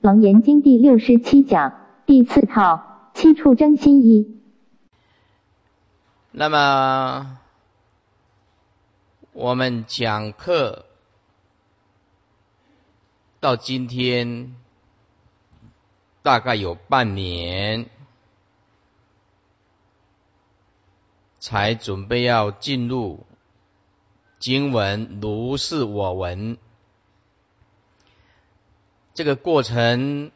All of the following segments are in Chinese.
楞严经第六十七讲第四套七处真心一。那么我们讲课到今天大概有半年，才准备要进入经文如是我闻。这个过程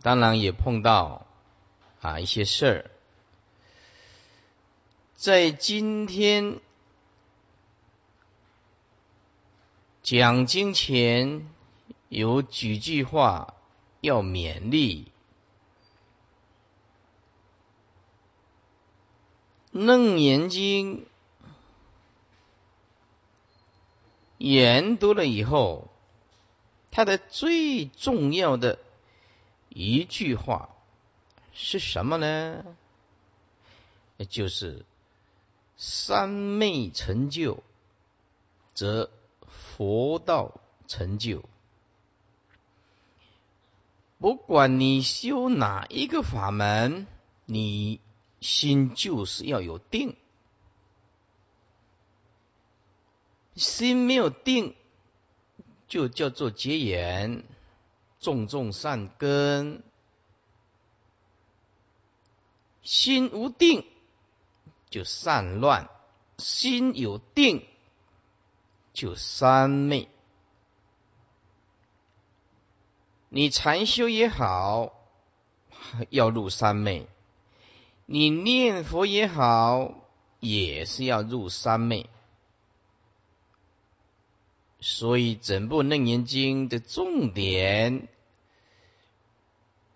当然也碰到啊一些事儿，在今天讲经前有几句话要勉励。楞严经研读了以后。他的最重要的一句话是什么呢？就是三昧成就，则佛道成就。不管你修哪一个法门，你心就是要有定，心没有定。就叫做结缘，种种善根，心无定就散乱，心有定就三昧。你禅修也好，要入三昧；你念佛也好，也是要入三昧。所以，整部《楞严经》的重点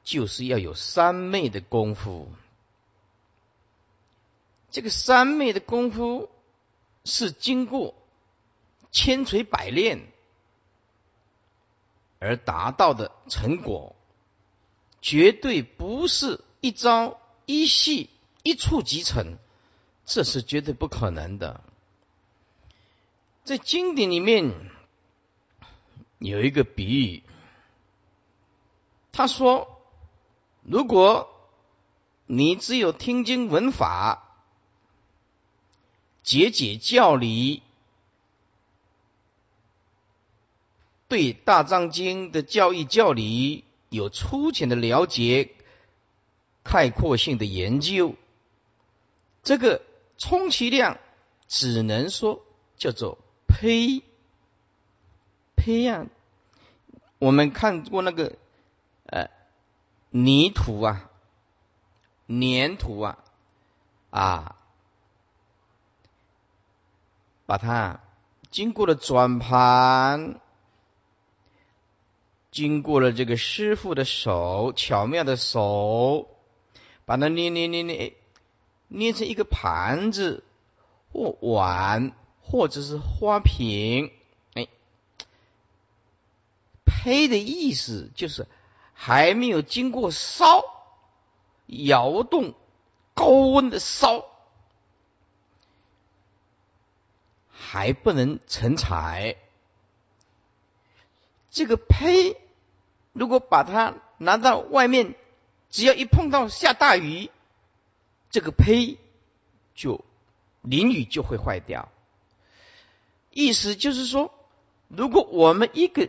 就是要有三昧的功夫。这个三昧的功夫是经过千锤百炼而达到的成果，绝对不是一朝一夕一触即成，这是绝对不可能的。在经典里面。有一个比喻，他说：“如果你只有听经闻法、解解教理，对《大藏经》的教义教理有粗浅的了解、概括性的研究，这个充其量只能说叫做胚。”胚呀，我们看过那个呃泥土啊、粘土啊啊，把它经过了转盘，经过了这个师傅的手巧妙的手，把它捏捏捏捏捏成一个盘子或碗，或者是花瓶。黑的意思就是还没有经过烧、摇动、高温的烧，还不能成材。这个胚，如果把它拿到外面，只要一碰到下大雨，这个胚就淋雨就会坏掉。意思就是说，如果我们一个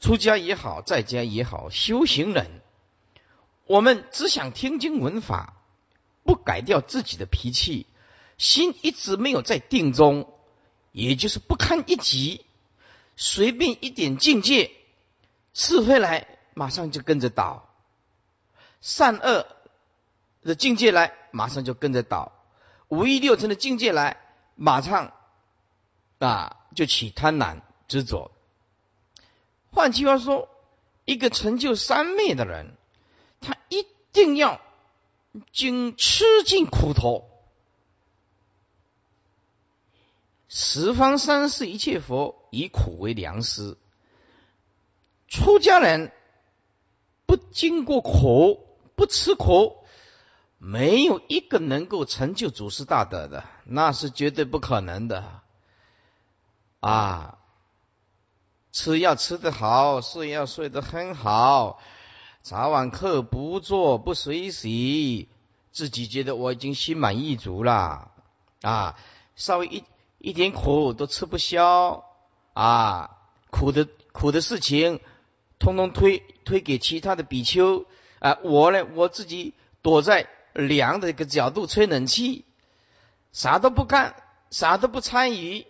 出家也好，在家也好，修行人，我们只想听经闻法，不改掉自己的脾气，心一直没有在定中，也就是不堪一击，随便一点境界，是非来马上就跟着倒，善恶的境界来马上就跟着倒，五欲六尘的境界来马上啊就起贪婪执着。换句话说，一个成就三昧的人，他一定要经吃尽苦头。十方三世一切佛以苦为良师，出家人不经过苦，不吃苦，没有一个能够成就祖师大德的，那是绝对不可能的啊！吃药吃得好，睡要睡得很好，早晚课不做不随喜，自己觉得我已经心满意足了。啊，稍微一一点苦都吃不消。啊，苦的苦的事情，通通推推给其他的比丘。啊，我呢我自己躲在凉的一个角度吹冷气，啥都不干，啥都不参与。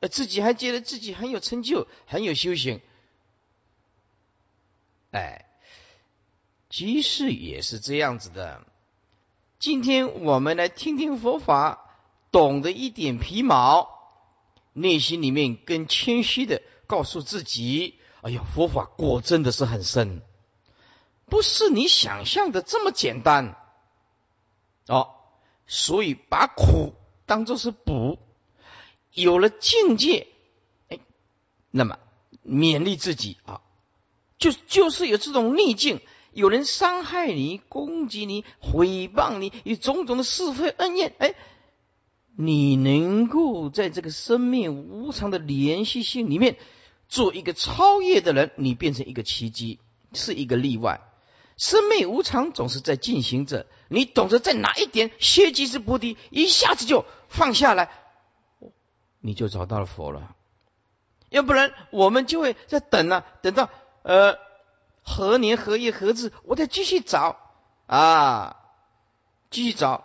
呃，自己还觉得自己很有成就，很有修行，哎，即使也是这样子的。今天我们来听听佛法，懂得一点皮毛，内心里面更谦虚的告诉自己：哎呀，佛法果真的是很深，不是你想象的这么简单。哦，所以把苦当做是补。有了境界，哎，那么勉励自己啊，就就是有这种逆境，有人伤害你、攻击你、诽谤你，有种种的是非恩怨，哎，你能够在这个生命无常的连续性里面做一个超越的人，你变成一个奇迹，是一个例外。生命无常总是在进行着，你懂得在哪一点歇即是菩提，一下子就放下来。你就找到了佛了，要不然我们就会在等啊，等到呃何年何月何日，我再继续找啊，继续找，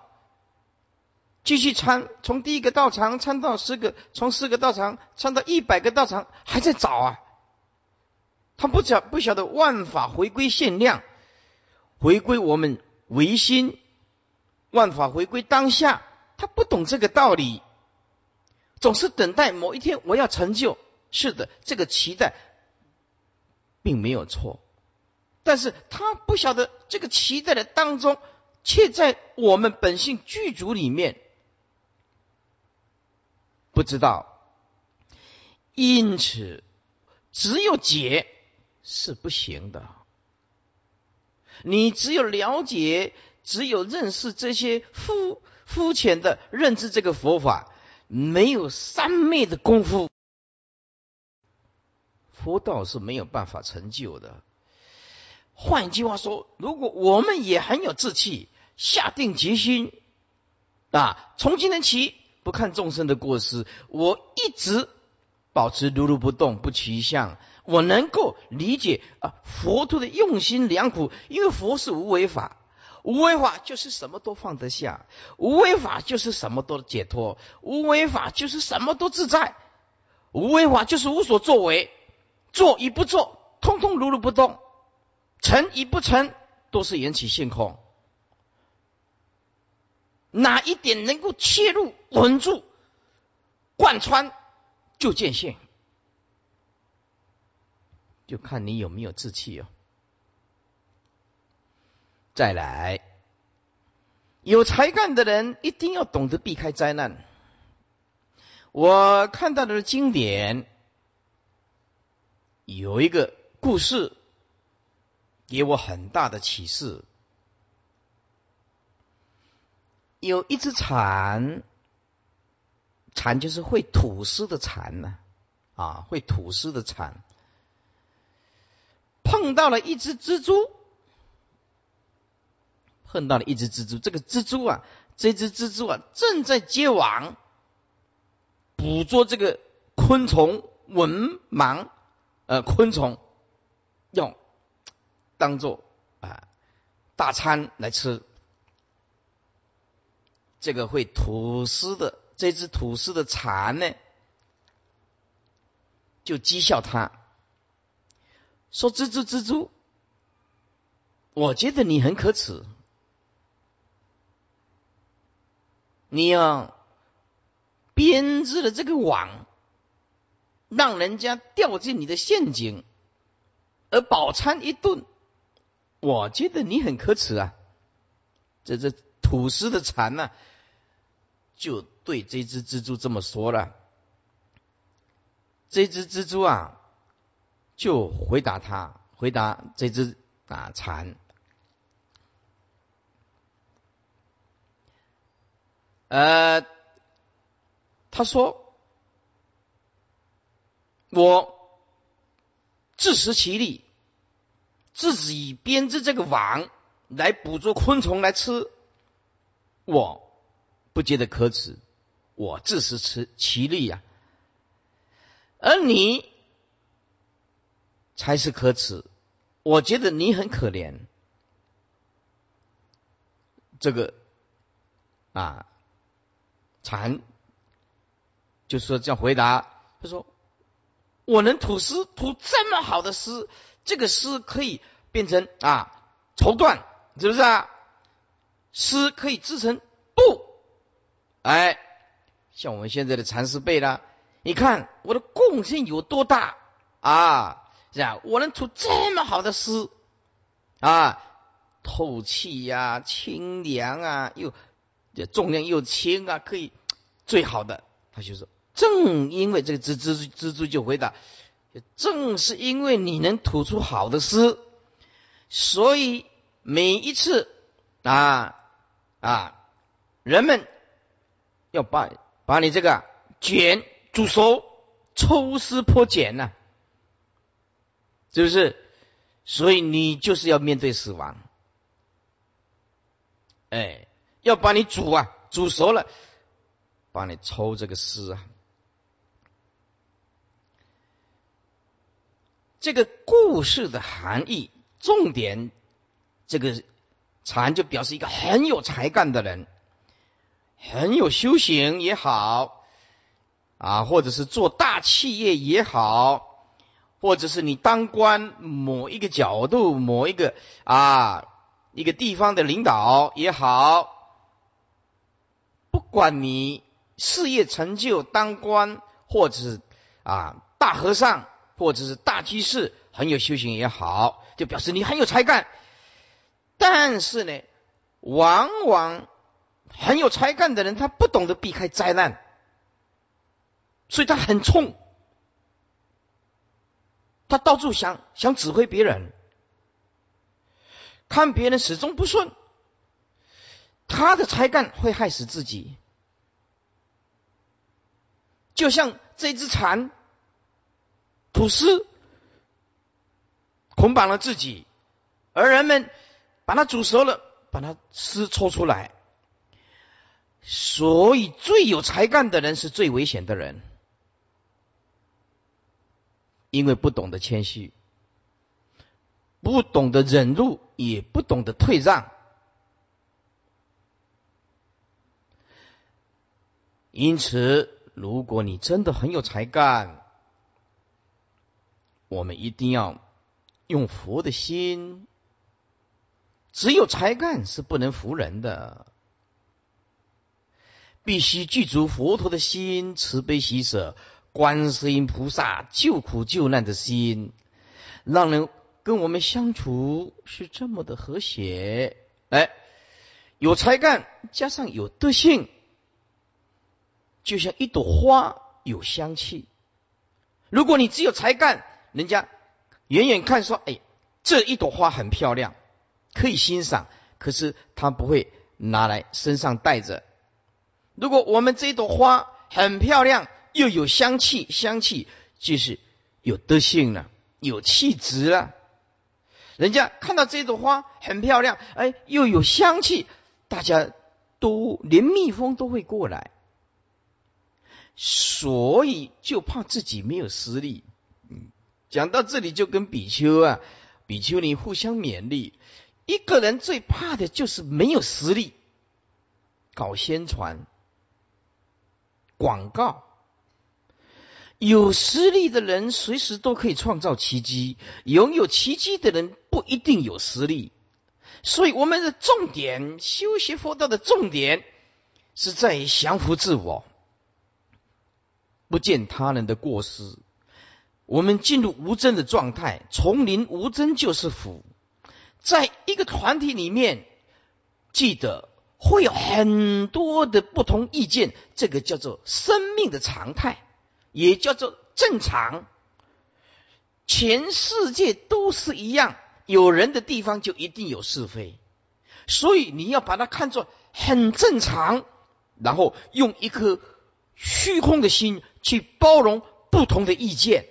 继续参，从第一个道场参到十个，从十个道场参到一百个道场，还在找啊。他不晓不晓得万法回归限量，回归我们唯心，万法回归当下，他不懂这个道理。总是等待某一天我要成就，是的，这个期待并没有错，但是他不晓得这个期待的当中，却在我们本性具足里面，不知道，因此只有解是不行的，你只有了解，只有认识这些肤肤浅的认知这个佛法。没有三昧的功夫，佛道是没有办法成就的。换句话说，如果我们也很有志气，下定决心啊，从今天起不看众生的过失，我一直保持如如不动，不取相，我能够理解啊佛陀的用心良苦，因为佛是无为法。无为法就是什么都放得下，无为法就是什么都解脱，无为法就是什么都自在，无为法就是无所作为，做与不做，通通如如不动，成与不成，都是缘起性空。哪一点能够切入、稳住、贯穿，就见性，就看你有没有志气哦。再来，有才干的人一定要懂得避开灾难。我看到的经典有一个故事，给我很大的启示。有一只蝉，蝉就是会吐丝的蝉呢，啊，会吐丝的蝉，碰到了一只蜘蛛。碰到了一只蜘蛛，这个蜘蛛啊，这只蜘蛛啊，正在结网，捕捉这个昆虫文盲，呃，昆虫用当做啊大餐来吃。这个会吐丝的这只吐丝的蝉呢，就讥笑他，说：“蜘蛛，蜘蛛，我觉得你很可耻。”你要编织的这个网，让人家掉进你的陷阱，而饱餐一顿，我觉得你很可耻啊！这这吐丝的蝉呢，就对这只蜘蛛这么说了。这只蜘蛛啊，就回答他，回答这只啊蝉。呃，他说：“我自食其力，自己编织这个网来捕捉昆虫来吃，我不觉得可耻，我自食其其力呀。而你才是可耻，我觉得你很可怜。这个啊，禅就说这样回答，他说。我能吐丝，吐这么好的丝，这个丝可以变成啊绸缎，是不是啊？丝可以织成布，哎，像我们现在的蚕丝被啦，你看我的贡献有多大啊？是吧？我能吐这么好的丝啊，透气呀，清凉啊，又这重量又轻啊，可以最好的，他就说。正因为这个蜘蜘蜘蛛就回答，正是因为你能吐出好的丝，所以每一次啊啊，人们要把把你这个茧煮熟，抽丝剥茧呐，是不是？所以你就是要面对死亡，哎，要把你煮啊，煮熟了，把你抽这个丝啊。这个故事的含义，重点，这个禅就表示一个很有才干的人，很有修行也好，啊，或者是做大企业也好，或者是你当官某一个角度、某一个啊一个地方的领导也好，管你事业成就、当官，或者是啊大和尚。或者是大居士很有修行也好，就表示你很有才干。但是呢，往往很有才干的人，他不懂得避开灾难，所以他很冲，他到处想想指挥别人，看别人始终不顺，他的才干会害死自己，就像这只蝉。吐丝捆绑了自己，而人们把它煮熟了，把它丝抽出来。所以，最有才干的人是最危险的人，因为不懂得谦虚，不懂得忍辱，也不懂得退让。因此，如果你真的很有才干，我们一定要用佛的心，只有才干是不能服人的，必须具足佛陀的心，慈悲喜舍，观世音菩萨救苦救难的心，让人跟我们相处是这么的和谐。哎，有才干加上有德性，就像一朵花有香气。如果你只有才干，人家远远看说：“哎，这一朵花很漂亮，可以欣赏。”可是他不会拿来身上带着。如果我们这一朵花很漂亮，又有香气，香气就是有德性了，有气质了。人家看到这朵花很漂亮，哎，又有香气，大家都连蜜蜂都会过来，所以就怕自己没有实力。讲到这里，就跟比丘啊、比丘尼互相勉励。一个人最怕的就是没有实力，搞宣传、广告。有实力的人随时都可以创造奇迹，拥有奇迹的人不一定有实力。所以，我们的重点，修习佛道的重点，是在于降服自我，不见他人的过失。我们进入无争的状态，丛林无争就是福。在一个团体里面，记得会有很多的不同意见，这个叫做生命的常态，也叫做正常。全世界都是一样，有人的地方就一定有是非，所以你要把它看作很正常，然后用一颗虚空的心去包容不同的意见。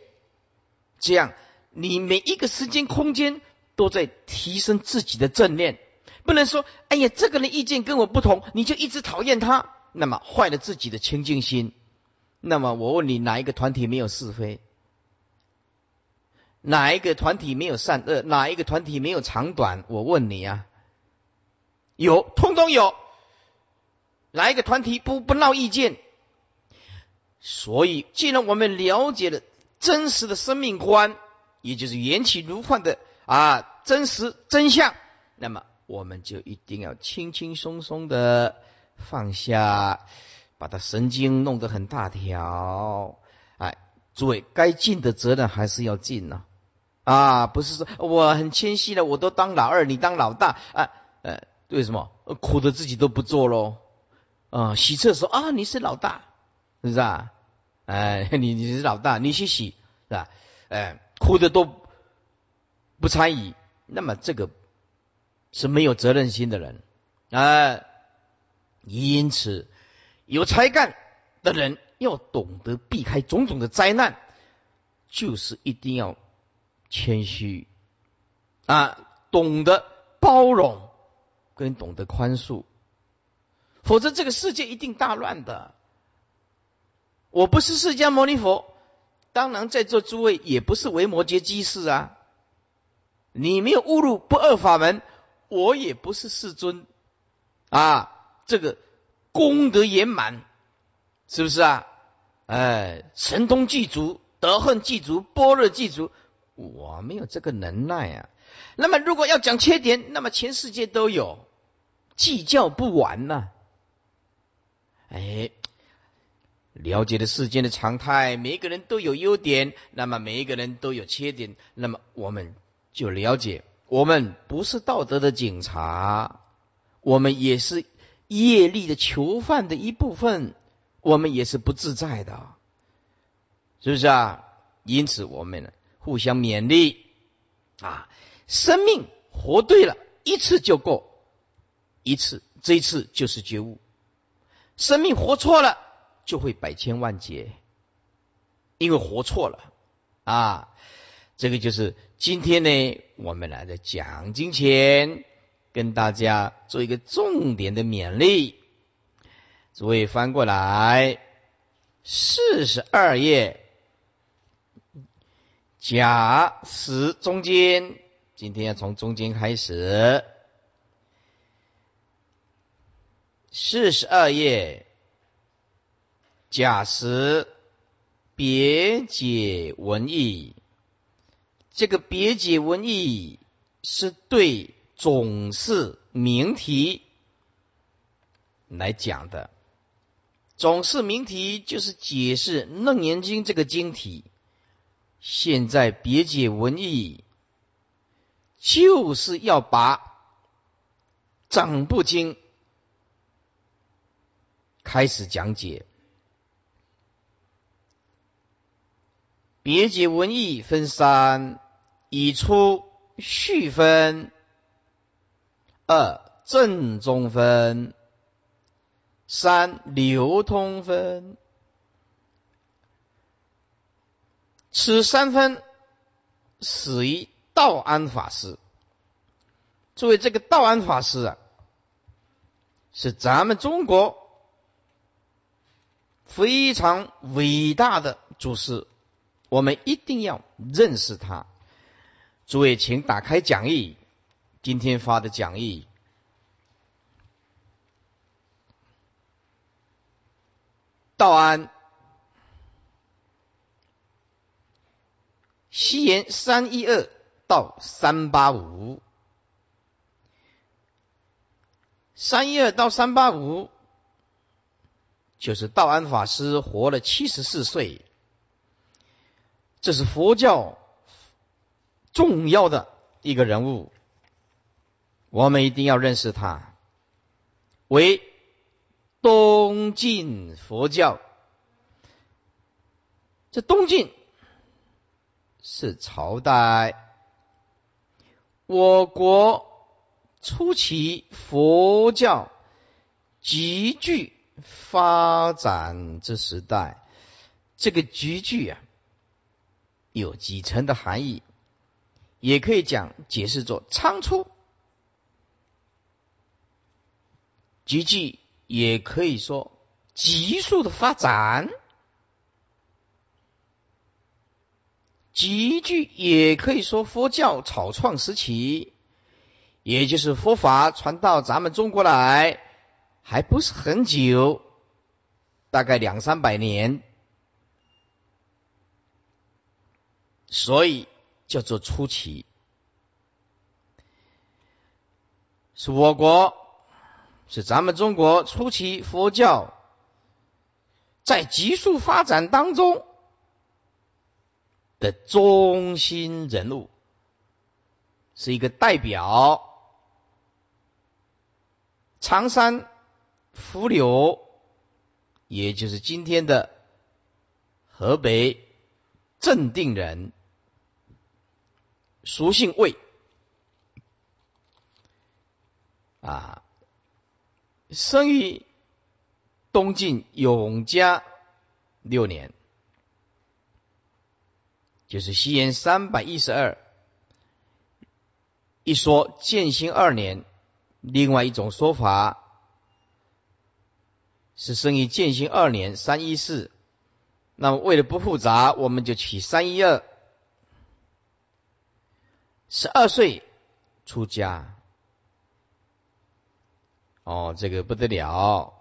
这样你每一个时间空间都在提升自己的正念，不能说，哎呀，这个人意见跟我不同，你就一直讨厌他，那么坏了自己的清净心。那么我问你，哪一个团体没有是非？哪一个团体没有善恶？哪一个团体没有长短？我问你啊，有，通通有。哪一个团体不不闹意见？所以，既然我们了解了真实的生命观，也就是缘起如幻的啊真实真相，那么我们就一定要轻轻松松的放下，把它神经弄得很大条。哎，诸位，该尽的责任还是要尽呢。啊，不是说我很谦虚的，我都当老二，你当老大啊？呃，为什么苦的自己都不做喽？啊，洗厕所啊，你是老大，是不是啊？哎，你你是老大，你去洗是吧？哎，哭的都不参与，那么这个是没有责任心的人啊。因此，有才干的人要懂得避开种种的灾难，就是一定要谦虚啊，懂得包容，跟懂得宽恕。否则，这个世界一定大乱的。我不是释迦牟尼佛，当然在座诸位也不是维摩诘居士啊。你没有误入不二法门，我也不是世尊啊。这个功德圆满，是不是啊？哎，神通具足，德恨具足，般若具足，我没有这个能耐啊。那么，如果要讲缺点，那么全世界都有，计较不完呐。哎，了解了世间的常态，每一个人都有优点，那么每一个人都有缺点，那么我们就了解，我们不是道德的警察，我们也是业力的囚犯的一部分，我们也是不自在的，是不是啊？因此，我们互相勉励啊，生命活对了一次就够，一次，这一次就是觉悟。生命活错了，就会百千万劫，因为活错了啊！这个就是今天呢，我们来在讲经前跟大家做一个重点的勉励。诸位翻过来，四十二页甲十中间，今天要从中间开始。四十二页，假时别解文义。这个别解文义是对总是名题来讲的。总是名题就是解释《楞严经》这个经体。现在别解文义就是要把整部经。开始讲解，别解文义分三：已出序分，二正中分，三流通分。此三分始于道安法师。作为这个道安法师啊，是咱们中国。非常伟大的祖师，我们一定要认识他。诸位，请打开讲义，今天发的讲义。道安，西元三一二到三八五，三一二到三八五。就是道安法师活了七十四岁，这是佛教重要的一个人物，我们一定要认识他，为东晋佛教。这东晋是朝代，我国初期佛教急剧。发展之时代，这个“集聚”啊，有几层的含义。也可以讲解释作仓促，急剧也可以说急速的发展，急剧也可以说佛教草创时期，也就是佛法传到咱们中国来还不是很久，大概两三百年，所以。叫做出奇，是我国，是咱们中国初期佛教在急速发展当中的中心人物，是一个代表。常山伏流，也就是今天的河北镇定人。属性魏啊，生于东晋永嘉六年，就是西元三百一十二。一说建兴二年，另外一种说法是生于建兴二年三一四。那么为了不复杂，我们就取三一二。十二岁出家，哦，这个不得了，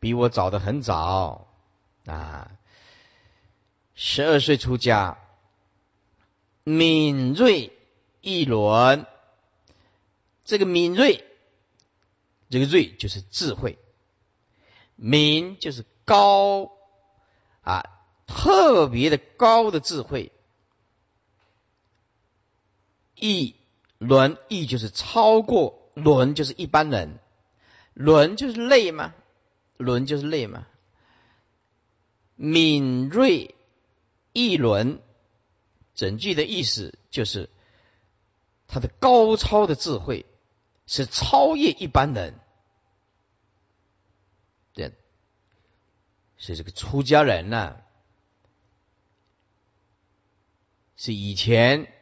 比我早的很早啊！十二岁出家，敏锐一轮，这个敏锐，这个锐就是智慧，敏就是高啊，特别的高的智慧。一轮意就是超过轮，就是一般人，轮就是累嘛，轮就是累嘛。敏锐一轮，整句的意思就是他的高超的智慧是超越一般人。对，是这个出家人呢，是以前。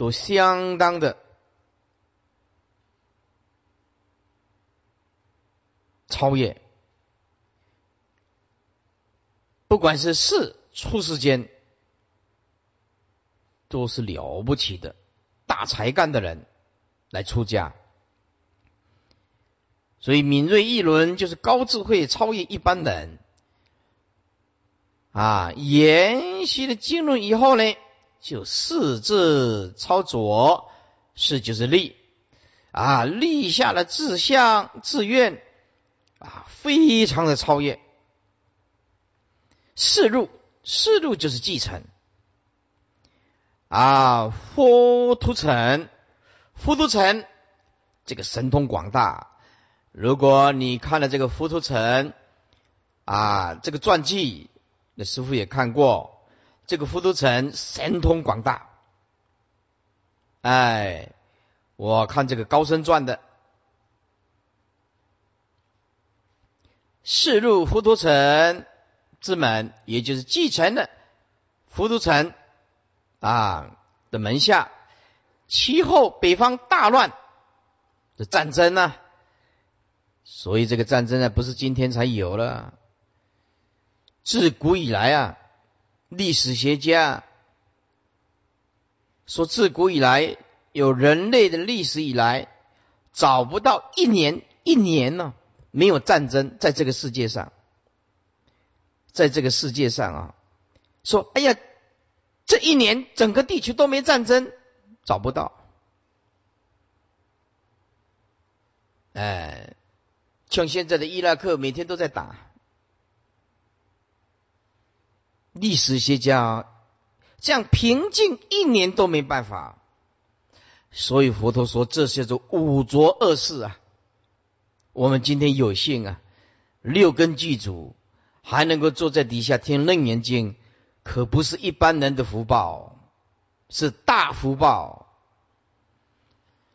都相当的超越，不管是世出世间，都是了不起的大才干的人来出家，所以敏锐一轮就是高智慧，超越一般人啊。延续了经论以后呢？就四字操作，是就是立啊，立下了志向、志愿啊，非常的超越。四路，四路就是继承啊，佛图城，佛图城这个神通广大。如果你看了这个佛图城啊，这个传记，那师傅也看过。这个浮屠城神通广大，哎，我看这个高僧传的，世入浮屠城之门，也就是继承的浮屠城啊的门下。其后北方大乱的战争呢，所以这个战争呢不是今天才有了，自古以来啊。历史学家说，自古以来有人类的历史以来，找不到一年一年呢没有战争在这个世界上，在这个世界上啊，说哎呀，这一年整个地球都没战争，找不到。哎，像现在的伊拉克每天都在打。历史学家这样平静一年都没办法，所以佛陀说这叫做五浊恶世啊。我们今天有幸啊，六根具足，还能够坐在底下听楞严经，可不是一般人的福报，是大福报。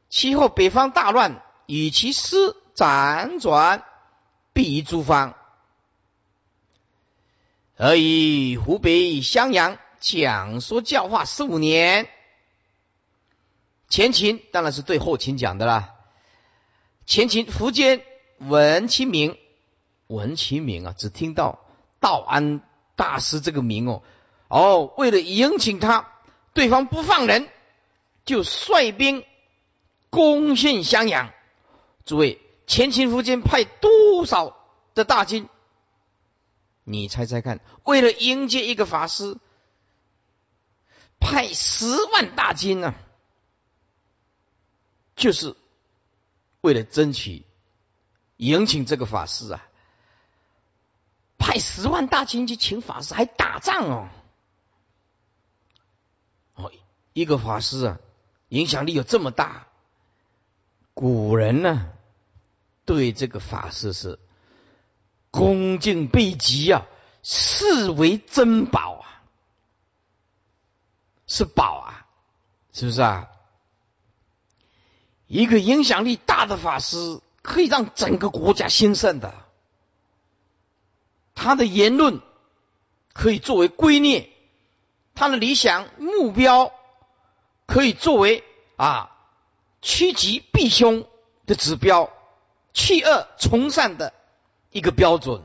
其后北方大乱，与其师辗转，必于诸方。而以湖北襄阳讲说教化十五年。前秦当然是对后秦讲的啦。前秦苻坚闻其名，闻其名啊，只听到道安大师这个名哦。哦，为了迎请他，对方不放人，就率兵攻陷襄阳。诸位，前秦苻坚派多少的大军？你猜猜看，为了迎接一个法师，派十万大军呢？就是为了争取迎请这个法师啊，派十万大军去请法师，还打仗哦。哦，一个法师啊，影响力有这么大，古人呢对这个法师是恭敬备极啊，视为珍宝啊，是宝啊，是不是啊？一个影响力大的法师，可以让整个国家兴盛的。他的言论可以作为圭臬，他的理想目标可以作为啊趋吉避凶的指标，弃恶从善的一个标准。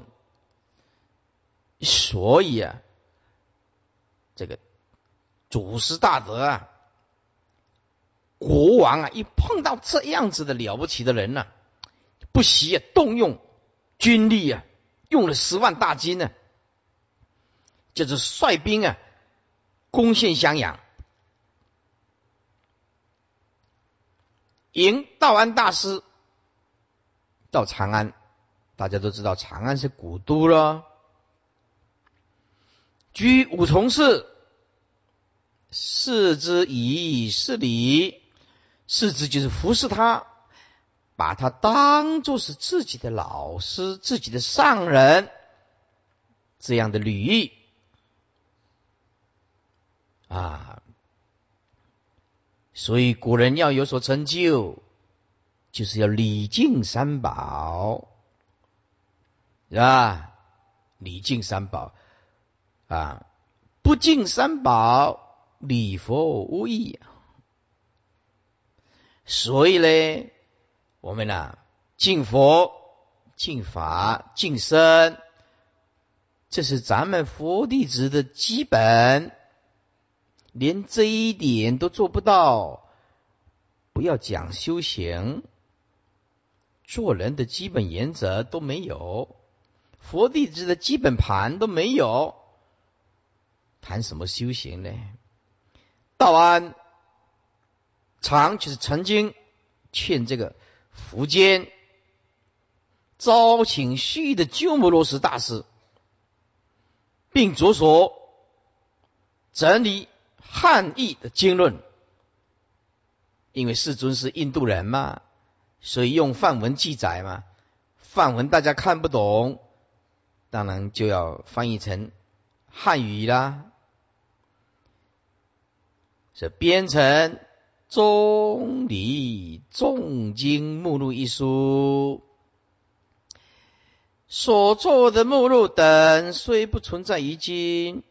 所以啊，这个祖师大德啊。国王啊，一碰到这样子的了不起的人呢，不惜啊动用军力啊，用了十万大军呢，就是率兵啊攻陷襄阳，迎道安大师到长安。大家都知道长安是古都了，居五重寺，视之以是礼。世子就是服侍他，把他当做是自己的老师、自己的上人，这样的礼仪啊。所以古人要有所成就，就是要礼敬三宝，是吧？礼敬三宝啊，不敬三宝，礼佛无益。所以呢，我们呢敬佛、敬法、敬身，这是咱们佛弟子的基本。连这一点都做不到，不要讲修行，做人的基本原则都没有，佛弟子的基本盘都没有，谈什么修行呢？道安。常就是曾经劝这个苻坚招请西域的鸠摩罗什大师，并着手整理汉译的经论，因为世尊是印度人嘛，所以用梵文记载嘛，梵文大家看不懂，当然就要翻译成汉语啦，是编成。《中理重经目录》一书所作的目录等虽不存在于今，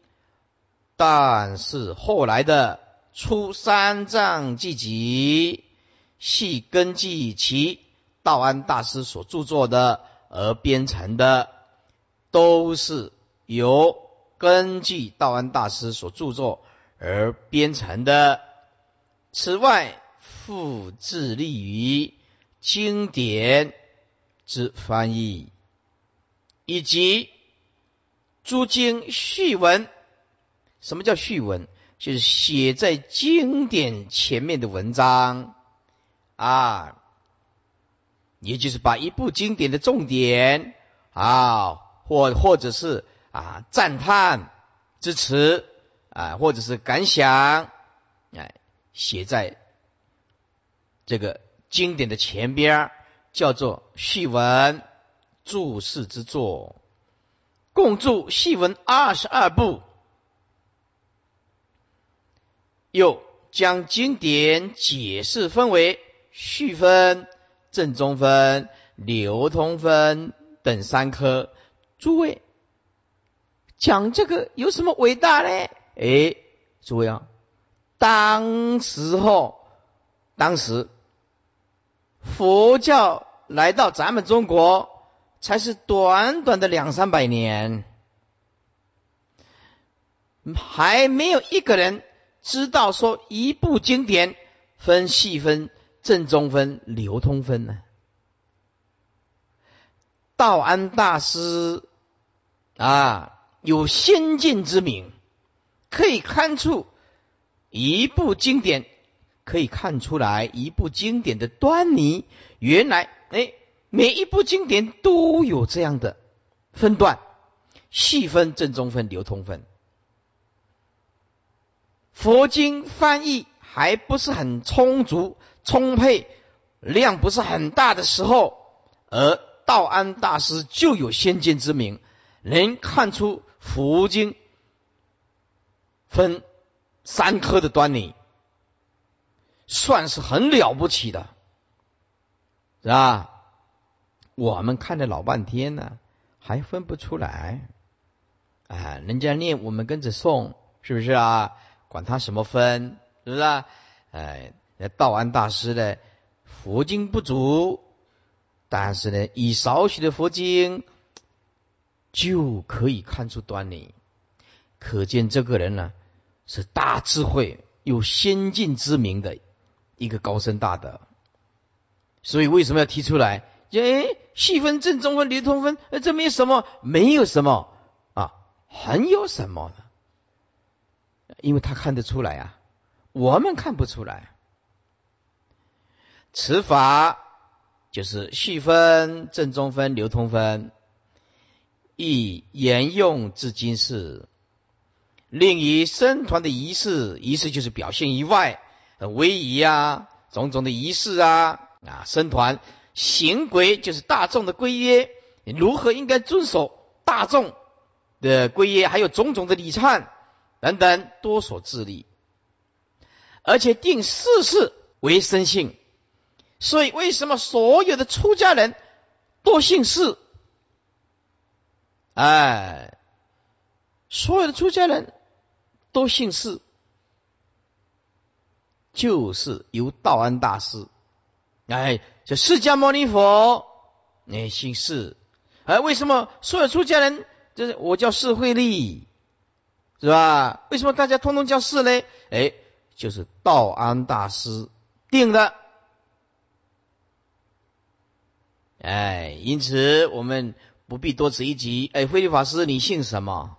但是后来的《出三藏记集》系根据其道安大师所著作的而编成的，都是由根据道安大师所著作而编成的。此外，复致力于经典之翻译，以及诸经序文。什么叫序文？就是写在经典前面的文章啊，也就是把一部经典的重点啊，或或者是啊赞叹之词啊，或者是感想，哎。写在这个经典的前边，叫做序文注释之作，共注序文二十二部，又将经典解释分为序分、正中分、流通分等三科。诸位讲这个有什么伟大呢？哎，诸位啊，当时候，当时佛教来到咱们中国，才是短短的两三百年，还没有一个人知道说一部经典分细分、正宗分、流通分呢。道安大师啊，有先见之明，可以看出一部经典，可以看出来一部经典的端倪。原来，哎，每一部经典都有这样的分段，细分、正宗分、流通分。佛经翻译还不是很充足、充沛，量不是很大的时候，而道安大师就有先见之明，能看出佛经分三科的端倪，算是很了不起的，是吧？我们看了老半天呢，还分不出来。啊，人家念，我们跟着诵，是不是啊？管他什么分，是不是？啊哎，道安大师的佛经不足。但是呢，以少许的佛经就可以看出端倪，可见这个人呢是大智慧、有先进之明的一个高深大德。所以为什么要提出来？哎，细分、正中分、流通分，这没什么，没有什么啊，很有什么的，因为他看得出来啊，我们看不出来。此法。就是细分、正中分、流通分，亦沿用至今是。另以僧团的仪式，仪式就是表现以外，威仪啊，种种的仪式啊，啊，僧团行规就是大众的规约，如何应该遵守大众的规约，还有种种的礼忏等等，多所自立，而且定世事为生性。所以，为什么所有的出家人都姓氏？哎，所有的出家人都姓释，就是由道安大师，哎，这释迦牟尼佛，哎，姓释。哎，为什么所有出家人就是我叫释慧利，是吧？为什么大家通通叫释呢？哎，就是道安大师定的。哎，因此我们不必多此一举。哎，慧律法师，你姓什么？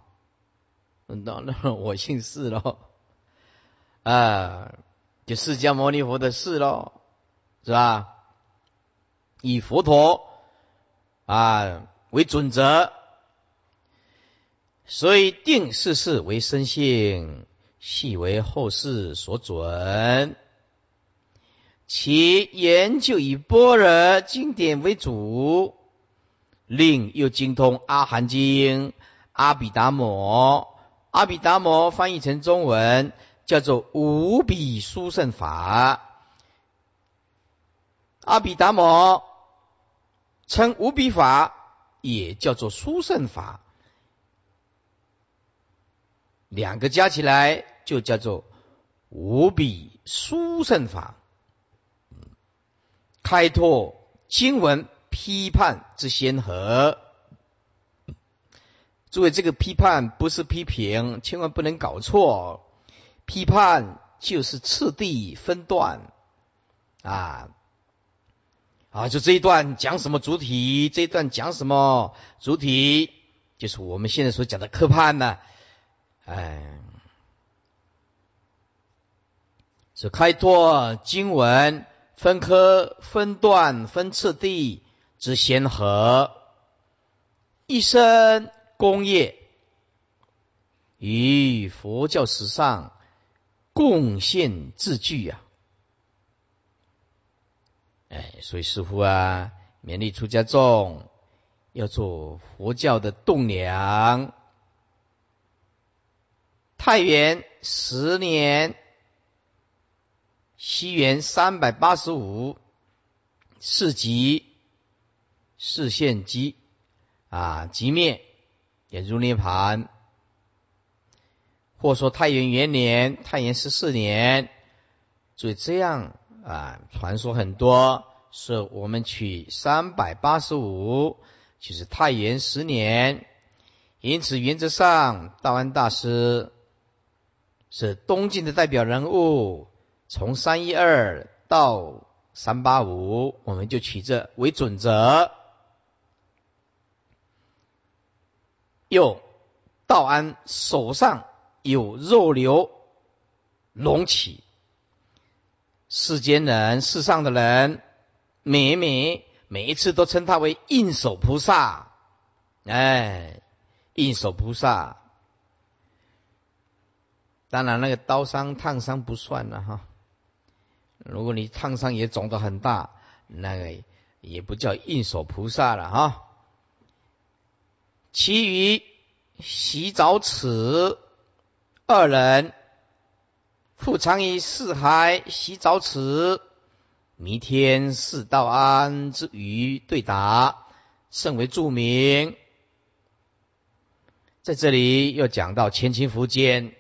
那那我姓释喽。啊，就释迦牟尼佛的释喽，是吧？以佛陀啊为准则，所以定世事为生性，系为后世所准。其研究以般若经典为主，另又精通阿含经、阿比达摩。阿比达摩翻译成中文叫做无比殊胜法。阿比达摩称无比法，也叫做殊胜法，两个加起来就叫做无比殊胜法。开拓经文批判之先河，诸位，这个批判不是批评，千万不能搞错。批判就是次第分段啊啊！就这一段讲什么主体，这一段讲什么主体，就是我们现在所讲的科判呢？哎，是开拓经文。分科、分段、分次第之先河，一生功业于佛教史上贡献自具啊！哎，所以师傅啊，勉励出家众要做佛教的栋梁。太原十年。西元三百八十五，四极四现极啊，极灭也如涅盘。或说太元元年、太元十四年，所以这样啊，传说很多，是我们取三百八十五，就是太元十年。因此，原则上，道安大师是东晋的代表人物，从三一二到三八五，我们就取这为准则。又，道安手上。有肉瘤隆起，世间人、世上的人，每每每一次都称他为应手菩萨。哎，应手菩萨。当然，那个刀伤、烫伤不算了哈。如果你烫伤也肿得很大，那个也不叫应手菩萨了哈。其余洗澡池。二人复常于四海洗澡池，弥天四道安之语对答，甚为著名。在这里又讲到前秦苻坚，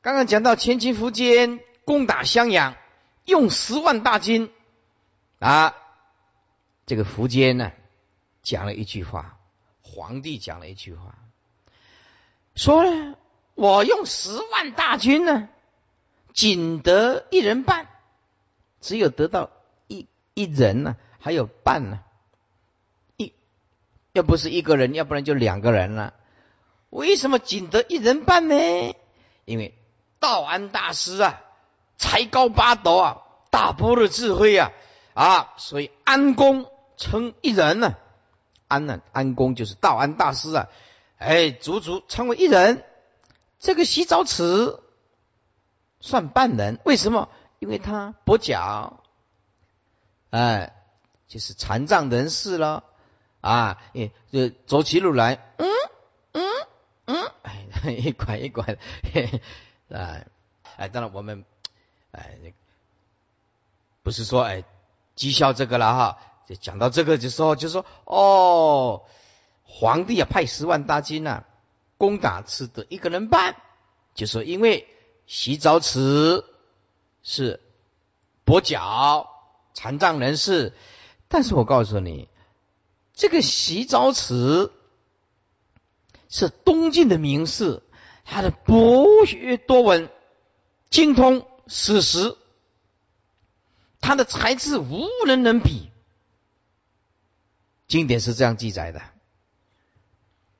刚刚讲到前秦苻坚攻打襄阳，用十万大军啊，这个苻坚呢讲了一句话，皇帝讲了一句话，说呢。我用十万大军呢，仅得一人半，只有得到一一人呢，还有半呢，一要不是一个人，要不然就两个人了。为什么仅得一人半呢？因为道安大师啊，才高八斗啊，大波的智慧啊啊，所以安公称一人呢，安呢，安公就是道安大师啊，哎，足足称为一人。这个洗澡池算半人，为什么？因为他跛脚，哎，就是残障人士了啊！也就走起路来，嗯嗯嗯，哎，一拐一拐，哎哎，当然我们哎，不是说哎讥笑这个了哈。就讲到这个的时候，就说哦，皇帝啊，派十万大军啊。攻打池的一个人办，就说因为洗澡池是跛脚残障人士，但是我告诉你，这个洗澡池是东晋的名士，他的博学多闻，精通史实，他的才智无人能比，经典是这样记载的。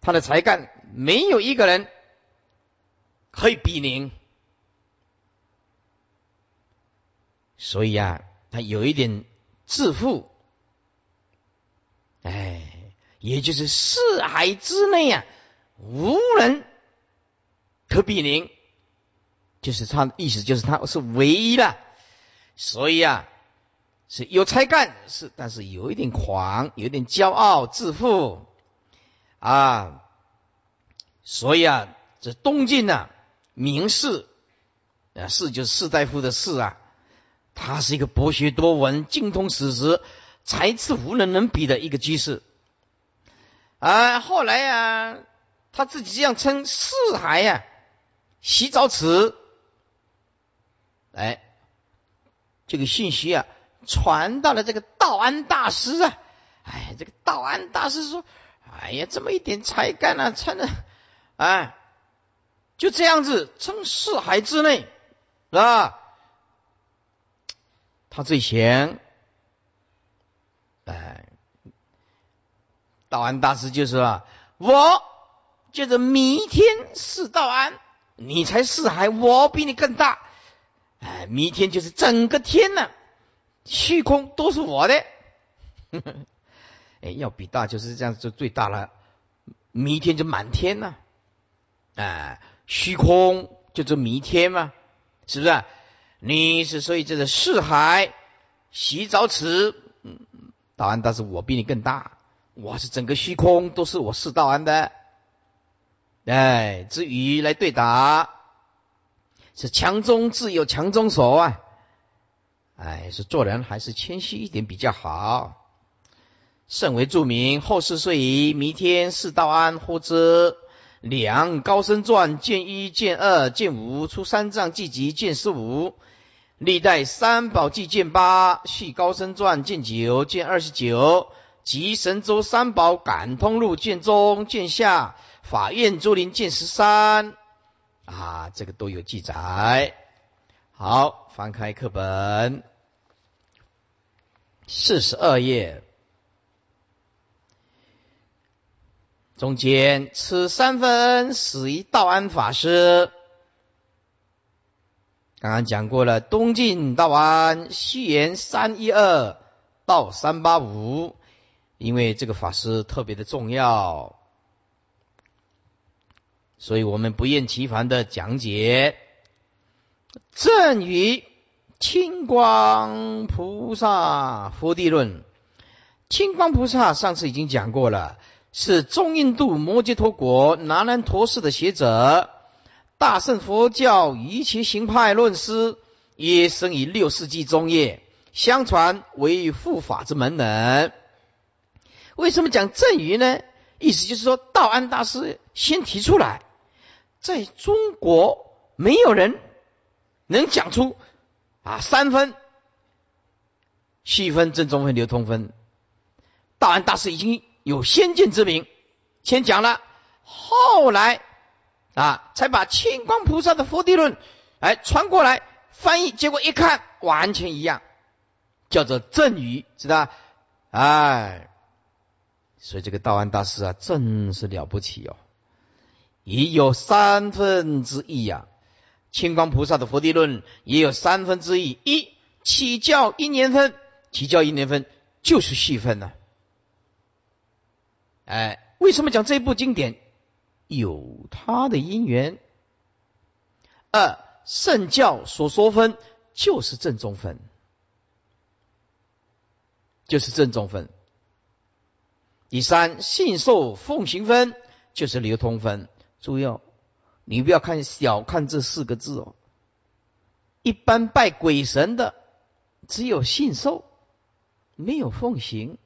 他的才干没有一个人可以比拟，所以啊，他有一点自负，哎，也就是四海之内啊，无人可比拟，就是他的意思，就是他是唯一的，所以啊，是有才干，是但是有一点狂，有点骄傲自负。啊，所以啊，这东晋呢，名士啊，士就是士大夫的士啊，他是一个博学多闻、精通史实、才智无人能比的一个居士。啊，后来呀，他自己这样称四海呀，洗澡池，哎，这个信息啊，传到了这个道安大师啊，哎，这个道安大师说。哎呀，这么一点才干啊，称的，哎，就这样子称四海之内，是吧？他最闲，哎，道安大师就是啊，我就是弥天是道安，你才四海，我比你更大，哎，弥天就是整个天呐，虚空都是我的。哎，要比大就是这样，就最大了。弥天就满天呐，哎，虚空就这弥天嘛，是不是？你是所以这个四海洗澡池，嗯，道安大师我比你更大，我是整个虚空都是我是道安的。哎，至于来对答，是强中自有强中手啊。哎，是做人还是谦虚一点比较好。甚为著名。后世遂以弥天是道安呼之，两高僧传卷一卷二卷五出三藏记集卷十五，历代三宝记卷八续高僧传卷九卷二十九，及神州三宝感通录卷中卷下法院竹林卷十三啊，这个都有记载。好，翻开课本，四十二页。中间此三分始于道安法师，刚刚讲过了。东晋道安，西元三一二到三八五，因为这个法师特别的重要，所以我们不厌其烦的讲解。正于清光菩萨佛地论，清光菩萨上次已经讲过了。是中印度摩揭陀国南兰陀寺的学者，大圣佛教一切行派论师，也生于六世纪中叶，相传为护法之门人。为什么讲正语呢？意思就是说道安大师先提出来，在中国没有人能讲出啊三分细分、正中分、流通分，道安大师已经。有先见之明，先讲了，后来啊，才把清光菩萨的佛地论哎传过来翻译，结果一看完全一样，叫做正语，知道？哎，所以这个道安大师啊，真是了不起哦，已有三分之一呀。清光菩萨的佛地论也有三分之一，一起教一年分，起教一年分就是细分呢。哎，为什么讲这部经典有它的因缘？二圣教所说分就是正宗分，就是正宗分。第三信受奉行分就是流通分。注意，你不要看小看这四个字哦。一般拜鬼神的只有信受，没有奉行。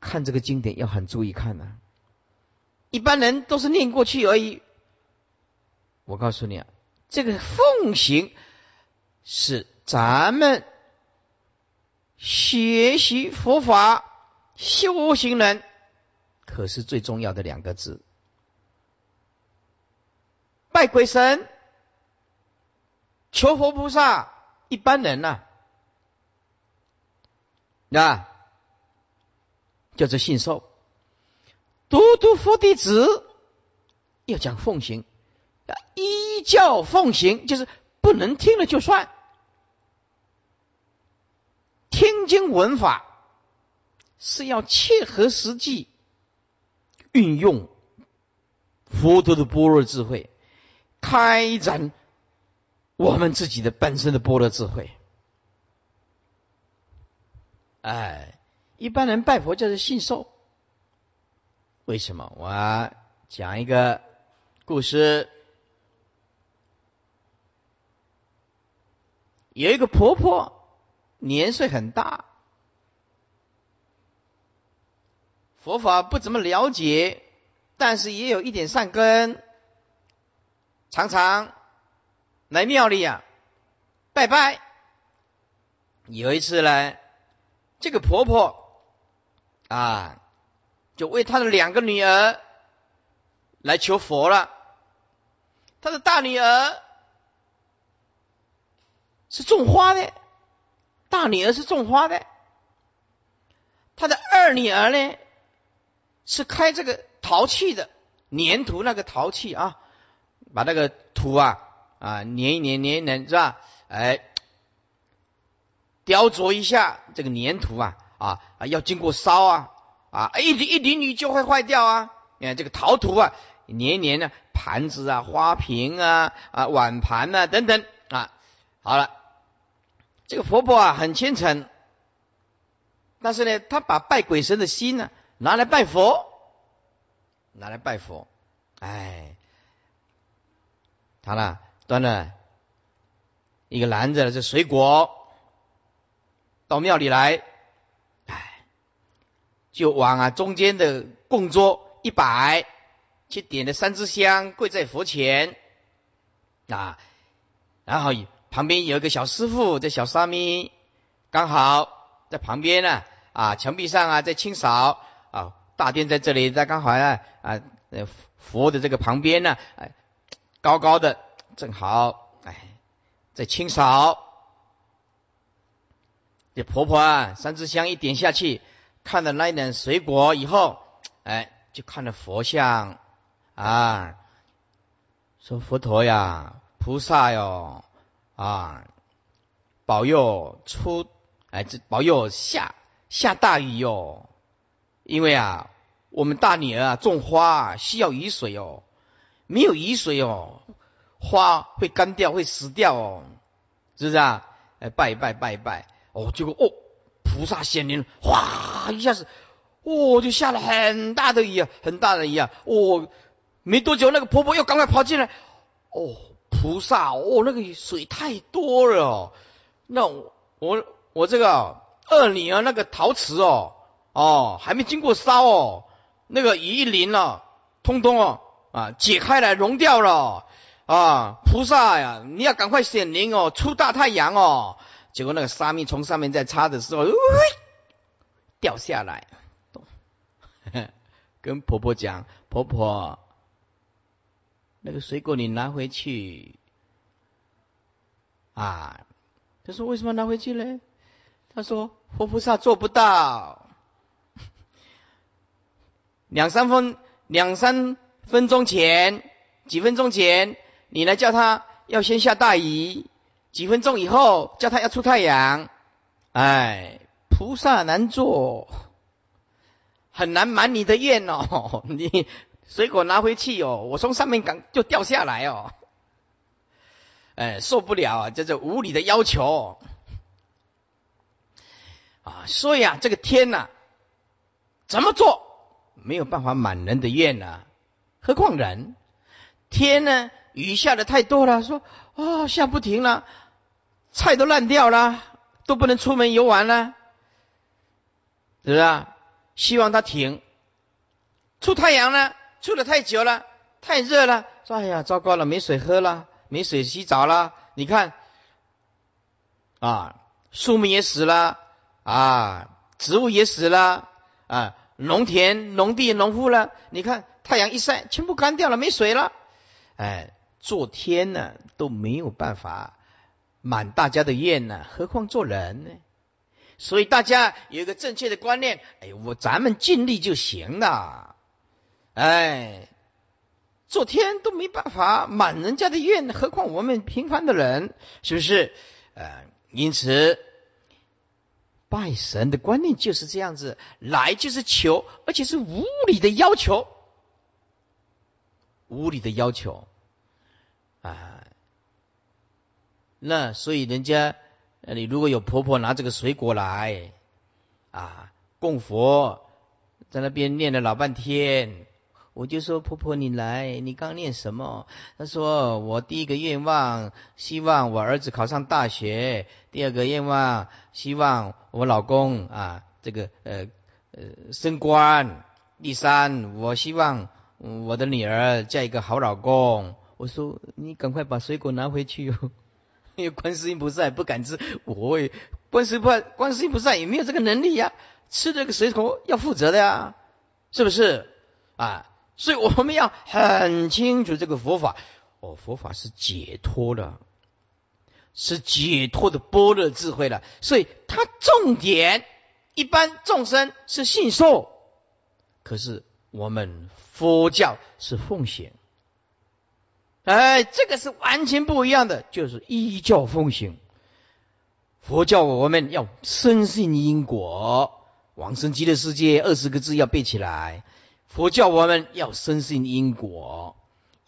看这个经典要很注意看呐，一般人都是念过去而已。我告诉你啊，这个奉行是咱们学习佛法修行人，可是最重要的两个字。拜鬼神、求佛菩萨，一般人呐，那。叫做信受，独独佛弟子要讲奉行，依教奉行，就是不能听了就算，听经闻法是要切合实际，运用佛陀的般若智慧，开展我们自己的本身的般若智慧，哎。一般人拜佛就是信受，为什么？我讲一个故事。有一个婆婆年岁很大，佛法不怎么了解，但是也有一点善根，常常来庙里啊拜拜。有一次呢，这个婆婆。啊，就为她的两个女儿来求佛了。她的大女儿是种花的，大女儿是种花的。他的二女儿呢，是开这个陶器的，粘土那个陶器啊，把那个土啊啊粘一粘粘一粘是吧？哎，雕琢一下这个粘土啊。啊啊！要经过烧啊啊！一淋一淋雨就会坏掉啊！你看这个陶土啊，粘一粘呢盘子啊、花瓶啊、啊碗盘啊等等啊。好了，这个婆婆啊很虔诚，但是呢，她把拜鬼神的心呢拿来拜佛，拿来拜佛。哎，他呢，端了一个篮子的这水果到庙里来。就往啊中间的供桌一摆，去点了三支香，跪在佛前啊，然后旁边有一个小师傅，这小沙弥刚好在旁边呢，啊，墙壁上啊在清扫啊，大殿在这里，在刚好啊啊，佛的这个旁边呢，哎，高高的，正好哎，在清扫。这婆婆啊，三支香一点下去，看了那一点水果以后，哎，就看了佛像。啊，说佛陀呀，菩萨哟，啊，保佑出，哎，这保佑下下大雨哟，因为啊，我们大女儿啊种花需要雨水哦，没有雨水哦，花会干掉，会死掉哦，是不是啊？哎，拜一拜，拜一拜。哦，结果哦，菩萨显灵，哗一下子，哦，就下了很大的雨啊，很大的雨啊，哦，没多久，那个婆婆又赶快跑进来，哦，菩萨，哦，那个水太多了，那我我我这个二女儿那个陶瓷哦，哦，还没经过烧哦，那个雨一淋了，通通哦啊解开了融掉了啊，菩萨呀，你要赶快显灵哦，出大太阳哦。结果那个沙弥从上面在擦的时候，掉下来，跟婆婆讲：“婆婆，那个水果你拿回去。”啊，他说：“为什么拿回去呢？”他说：“佛菩萨做不到。两三分两三分钟前，几分钟前，你来叫他要先下大雨。”几分钟以后叫他要出太阳，哎，菩萨难做，很难满你的愿哦。你水果拿回去哦，我从上面赶就掉下来哦，哎，受不了啊，这是无理的要求啊。所以啊，这个天呐，怎么做没有办法满人的愿啊？何况人，天呢，雨下的太多了，说啊下不停了。菜都烂掉了，都不能出门游玩了，是不是啊？希望它停。出太阳了，出的太久了，太热了，说哎呀，糟糕了，没水喝了，没水洗澡了。你看，啊，树木也死了，啊，植物也死了，啊，农田、农地、农夫了。你看，太阳一晒，全部干掉了，没水了。哎，做天呢都没有办法。满大家的愿呢，何况做人呢？所以大家有一个正确的观念，哎，我咱们尽力就行了。哎，做天都没办法满人家的愿，何况我们平凡的人，是不是？呃，因此拜神的观念就是这样子，来就是求，而且是无理的要求，无理的要求啊。那所以人家，你如果有婆婆拿这个水果来，啊，供佛，在那边念了老半天，我就说婆婆你来，你刚念什么？她说我第一个愿望，希望我儿子考上大学；第二个愿望，希望我老公啊，这个呃呃升官；第三，我希望我的女儿嫁一个好老公。我说你赶快把水果拿回去哟。因为观世音菩萨也不敢吃，我也观世菩萨，观世音菩萨也没有这个能力呀，吃这个水果要负责的呀，是不是啊？所以我们要很清楚这个佛法，哦，佛法是解脱的，是解脱的般若智慧了。所以它重点，一般众生是信受，可是我们佛教是奉行。哎，这个是完全不一样的，就是依教奉行。佛教我们要深信因果，往生极乐世界二十个字要背起来。佛教我们要深信因果，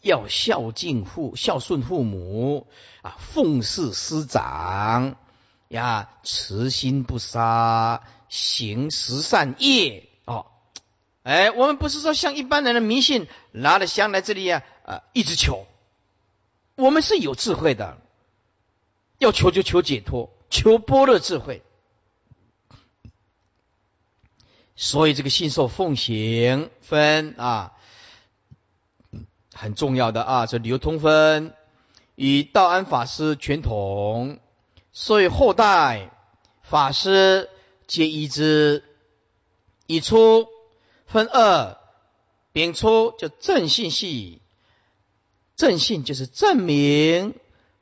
要孝敬父孝顺父母啊，奉事师长呀，慈心不杀，行十善业。哎，我们不是说像一般人的迷信，拿了香来这里呀，啊，一直求。我们是有智慧的，要求就求解脱，求般若智慧。所以这个信受奉行分啊，很重要的啊，这流通分与道安法师全同，所以后代法师皆依之。已出分二，丙初就正信系，正信就是证明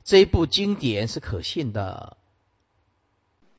这一部经典是可信的。